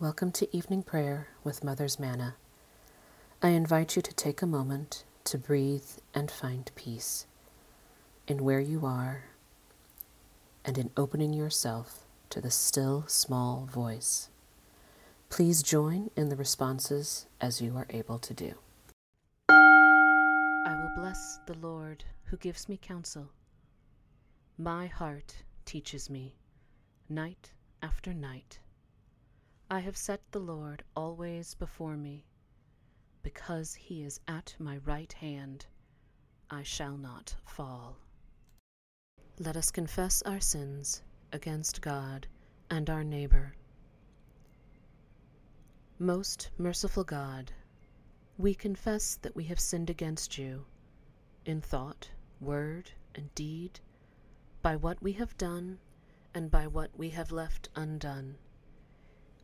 Welcome to evening prayer with Mother's Manna. I invite you to take a moment to breathe and find peace in where you are and in opening yourself to the still small voice. Please join in the responses as you are able to do. I will bless the Lord who gives me counsel. My heart teaches me, night after night. I have set the Lord always before me. Because he is at my right hand, I shall not fall. Let us confess our sins against God and our neighbor. Most merciful God, we confess that we have sinned against you in thought, word, and deed, by what we have done and by what we have left undone.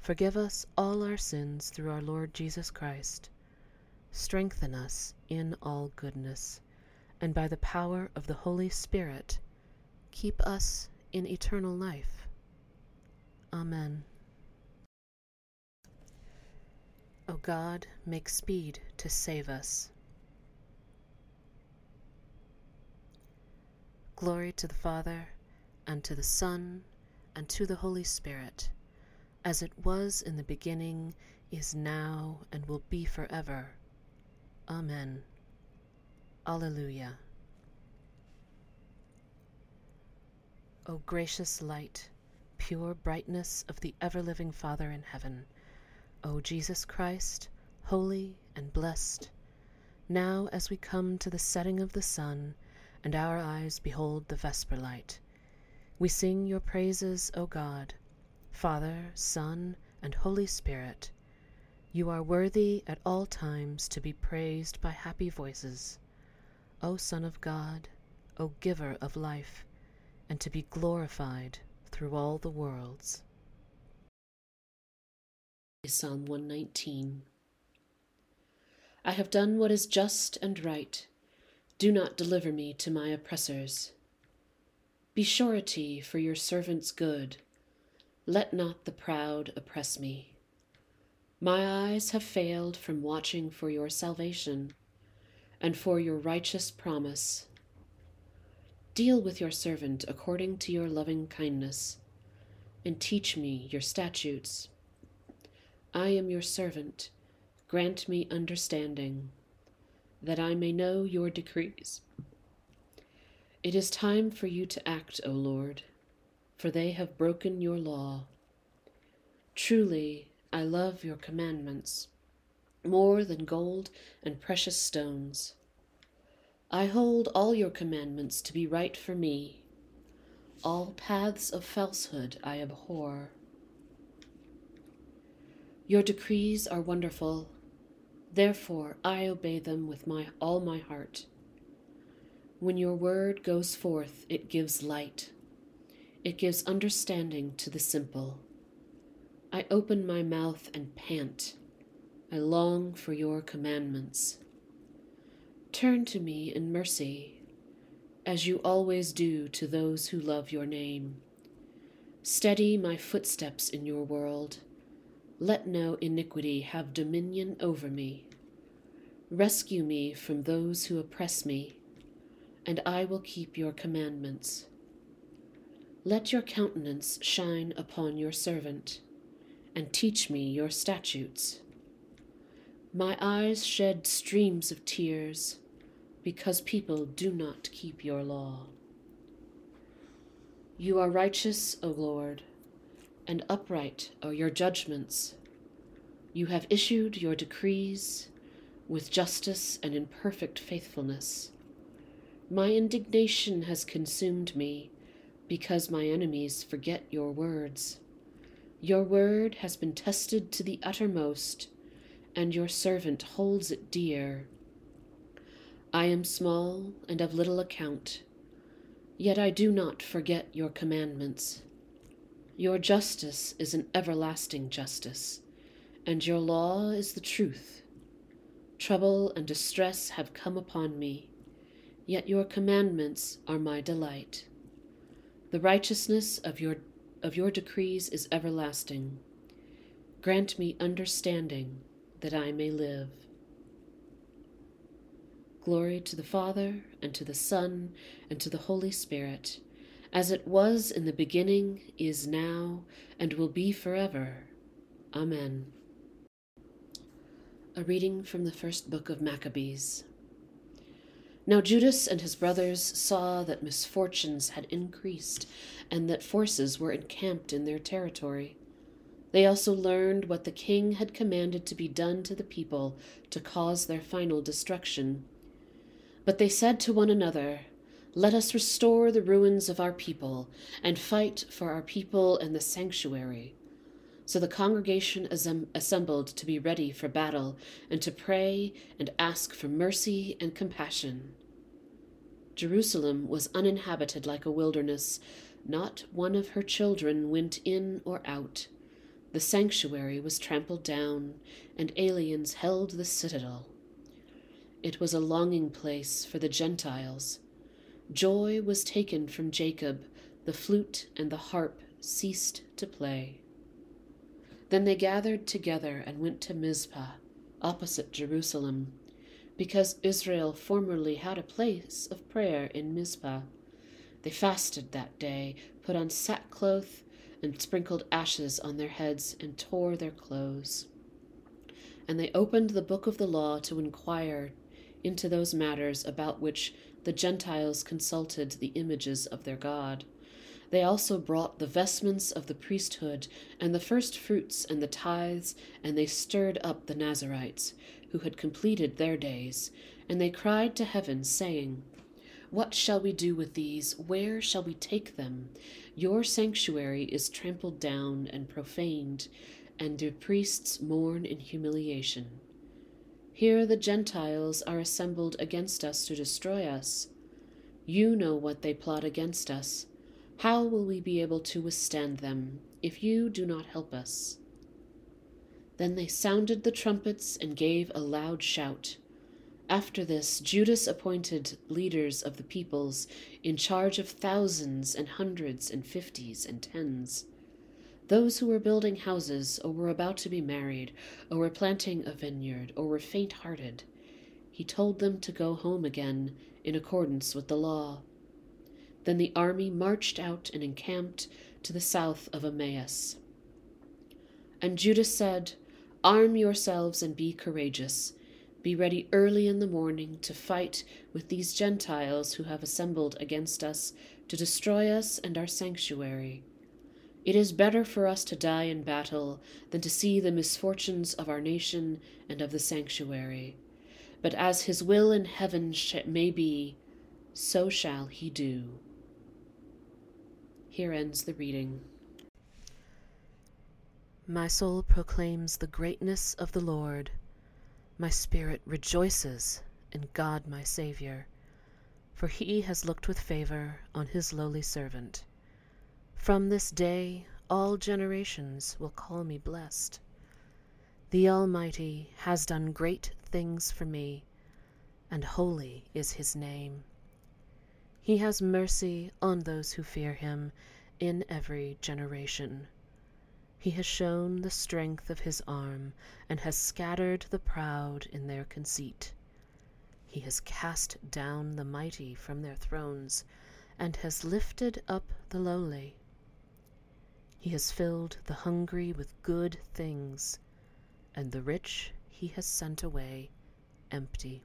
Forgive us all our sins through our Lord Jesus Christ. Strengthen us in all goodness, and by the power of the Holy Spirit, keep us in eternal life. Amen. O God, make speed to save us. Glory to the Father, and to the Son, and to the Holy Spirit, as it was in the beginning, is now, and will be forever. Amen. Alleluia. O gracious light, pure brightness of the ever living Father in heaven, O Jesus Christ, holy and blessed, now as we come to the setting of the sun, and our eyes behold the vesper light, we sing your praises, O God, Father, Son, and Holy Spirit. You are worthy at all times to be praised by happy voices, O Son of God, O Giver of life, and to be glorified through all the worlds. Psalm 119 I have done what is just and right. Do not deliver me to my oppressors. Be surety for your servant's good. Let not the proud oppress me. My eyes have failed from watching for your salvation and for your righteous promise. Deal with your servant according to your loving kindness, and teach me your statutes. I am your servant. Grant me understanding, that I may know your decrees. It is time for you to act, O Lord, for they have broken your law. Truly, I love your commandments more than gold and precious stones. I hold all your commandments to be right for me. All paths of falsehood I abhor. Your decrees are wonderful, therefore I obey them with my all my heart. When your word goes forth, it gives light. It gives understanding to the simple. I open my mouth and pant. I long for your commandments. Turn to me in mercy, as you always do to those who love your name. Steady my footsteps in your world. Let no iniquity have dominion over me. Rescue me from those who oppress me, and I will keep your commandments. Let your countenance shine upon your servant, and teach me your statutes. My eyes shed streams of tears because people do not keep your law. You are righteous, O Lord, and upright are your judgments. You have issued your decrees with justice and in perfect faithfulness. My indignation has consumed me because my enemies forget your words. Your word has been tested to the uttermost, and your servant holds it dear. I am small and of little account, yet I do not forget your commandments. Your justice is an everlasting justice, and your law is the truth. Trouble and distress have come upon me, yet your commandments are my delight. The righteousness of your, of your decrees is everlasting. Grant me understanding that I may live. Glory to the Father, and to the Son, and to the Holy Spirit, as it was in the beginning, is now, and will be forever. Amen. A reading from the first book of Maccabees. Now Judas and his brothers saw that misfortunes had increased, and that forces were encamped in their territory. They also learned what the king had commanded to be done to the people to cause their final destruction. But they said to one another, Let us restore the ruins of our people, and fight for our people and the sanctuary. So the congregation assembled to be ready for battle, and to pray and ask for mercy and compassion. Jerusalem was uninhabited like a wilderness. Not one of her children went in or out. The sanctuary was trampled down, and aliens held the citadel. It was a longing place for the Gentiles. Joy was taken from Jacob, the flute and the harp ceased to play. Then they gathered together and went to Mizpah, opposite Jerusalem, because Israel formerly had a place of prayer in Mizpah. They fasted that day, put on sackcloth, and sprinkled ashes on their heads, and tore their clothes. And they opened the book of the law to inquire into those matters about which the Gentiles consulted the images of their God. They also brought the vestments of the priesthood, and the first fruits, and the tithes, and they stirred up the Nazarites, who had completed their days. And they cried to heaven, saying, What shall we do with these? Where shall we take them? Your sanctuary is trampled down and profaned, and your priests mourn in humiliation. Here the Gentiles are assembled against us to destroy us. You know what they plot against us. How will we be able to withstand them if you do not help us? Then they sounded the trumpets and gave a loud shout. After this, Judas appointed leaders of the peoples in charge of thousands and hundreds and fifties and tens. Those who were building houses, or were about to be married, or were planting a vineyard, or were faint hearted, he told them to go home again in accordance with the law. Then the army marched out and encamped to the south of Emmaus. And Judas said, Arm yourselves and be courageous. Be ready early in the morning to fight with these Gentiles who have assembled against us to destroy us and our sanctuary. It is better for us to die in battle than to see the misfortunes of our nation and of the sanctuary. But as his will in heaven may be, so shall he do. Here ends the reading. My soul proclaims the greatness of the Lord. My spirit rejoices in God my Saviour, for he has looked with favour on his lowly servant. From this day all generations will call me blessed. The Almighty has done great things for me, and holy is his name. He has mercy on those who fear him in every generation. He has shown the strength of his arm, and has scattered the proud in their conceit. He has cast down the mighty from their thrones, and has lifted up the lowly. He has filled the hungry with good things, and the rich he has sent away empty.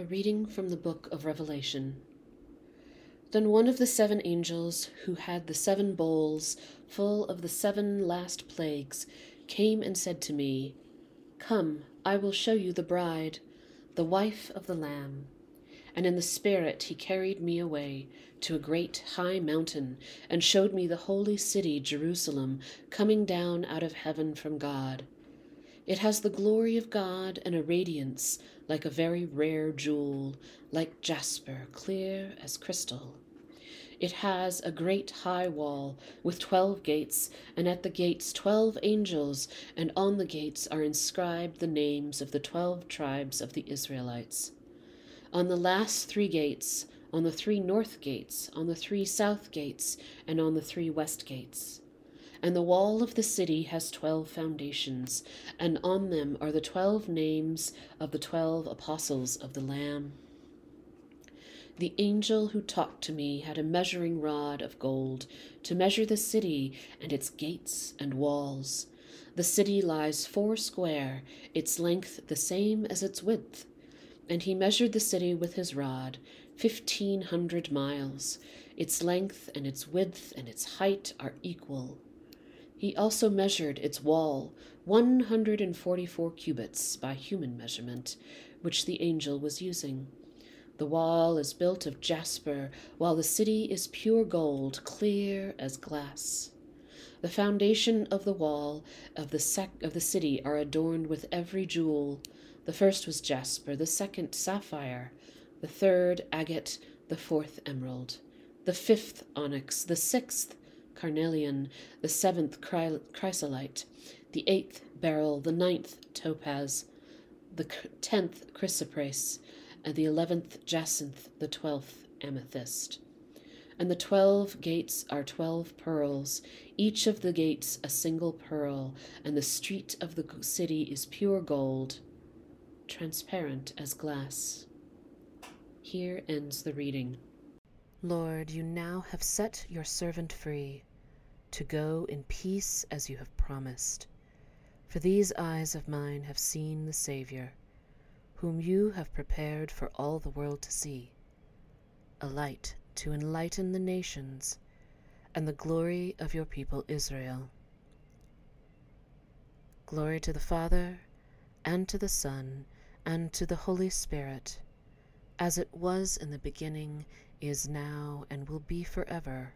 A reading from the book of Revelation. Then one of the seven angels, who had the seven bowls full of the seven last plagues, came and said to me, Come, I will show you the bride, the wife of the Lamb. And in the Spirit he carried me away to a great high mountain, and showed me the holy city Jerusalem coming down out of heaven from God. It has the glory of God and a radiance like a very rare jewel, like jasper, clear as crystal. It has a great high wall with twelve gates, and at the gates twelve angels, and on the gates are inscribed the names of the twelve tribes of the Israelites. On the last three gates, on the three north gates, on the three south gates, and on the three west gates. And the wall of the city has twelve foundations, and on them are the twelve names of the twelve apostles of the Lamb. The angel who talked to me had a measuring rod of gold to measure the city and its gates and walls. The city lies four square, its length the same as its width. And he measured the city with his rod, fifteen hundred miles. Its length and its width and its height are equal. He also measured its wall, one hundred and forty four cubits by human measurement, which the angel was using. The wall is built of jasper, while the city is pure gold, clear as glass. The foundation of the wall of the, sec- of the city are adorned with every jewel. The first was jasper, the second sapphire, the third agate, the fourth emerald, the fifth onyx, the sixth carnelian, the seventh chrysolite, the eighth beryl, the ninth topaz, the tenth chrysoprase, and the eleventh jacinth, the twelfth amethyst. And the twelve gates are twelve pearls, each of the gates a single pearl, and the street of the city is pure gold, transparent as glass. Here ends the reading. Lord, you now have set your servant free to go in peace as you have promised. For these eyes of mine have seen the Saviour whom you have prepared for all the world to see, a light to enlighten the nations, and the glory of your people Israel. Glory to the Father, and to the Son, and to the Holy Spirit, as it was in the beginning, is now, and will be forever.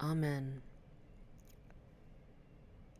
Amen.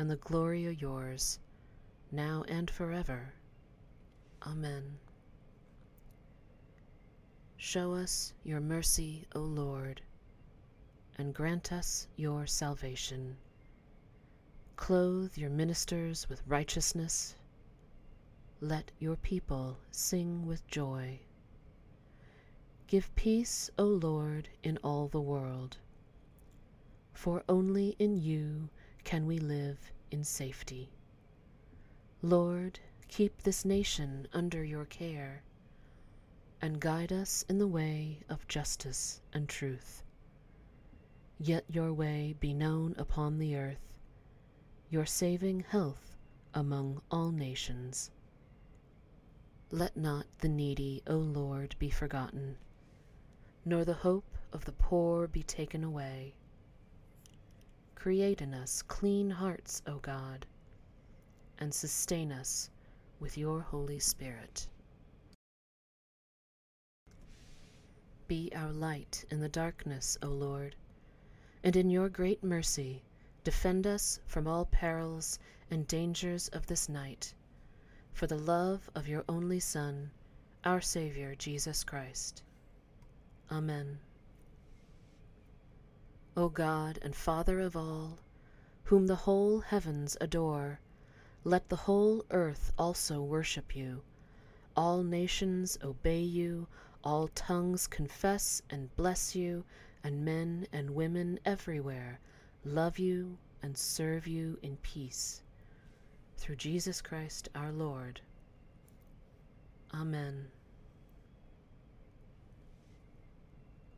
and the glory are yours, now and forever. Amen. Show us your mercy, O Lord, and grant us your salvation. Clothe your ministers with righteousness. Let your people sing with joy. Give peace, O Lord, in all the world. For only in you can we live in safety. Lord, keep this nation under your care, and guide us in the way of justice and truth. Yet your way be known upon the earth, your saving health among all nations. Let not the needy, O Lord, be forgotten, nor the hope of the poor be taken away. Create in us clean hearts, O God, and sustain us with your Holy Spirit. Be our light in the darkness, O Lord, and in your great mercy defend us from all perils and dangers of this night for the love of your only Son, our Saviour Jesus Christ. Amen. O God and Father of all, whom the whole heavens adore, let the whole earth also worship you. All nations obey you, all tongues confess and bless you, and men and women everywhere love you and serve you in peace through Jesus Christ our Lord. Amen.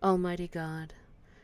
Almighty God,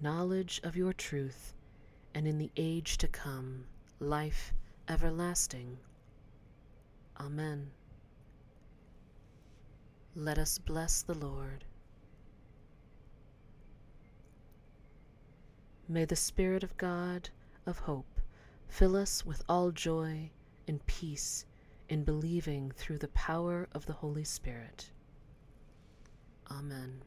knowledge of your truth, and in the age to come life everlasting. Amen. Let us bless the Lord. May the Spirit of God of hope Fill us with all joy and peace in believing through the power of the Holy Spirit. Amen.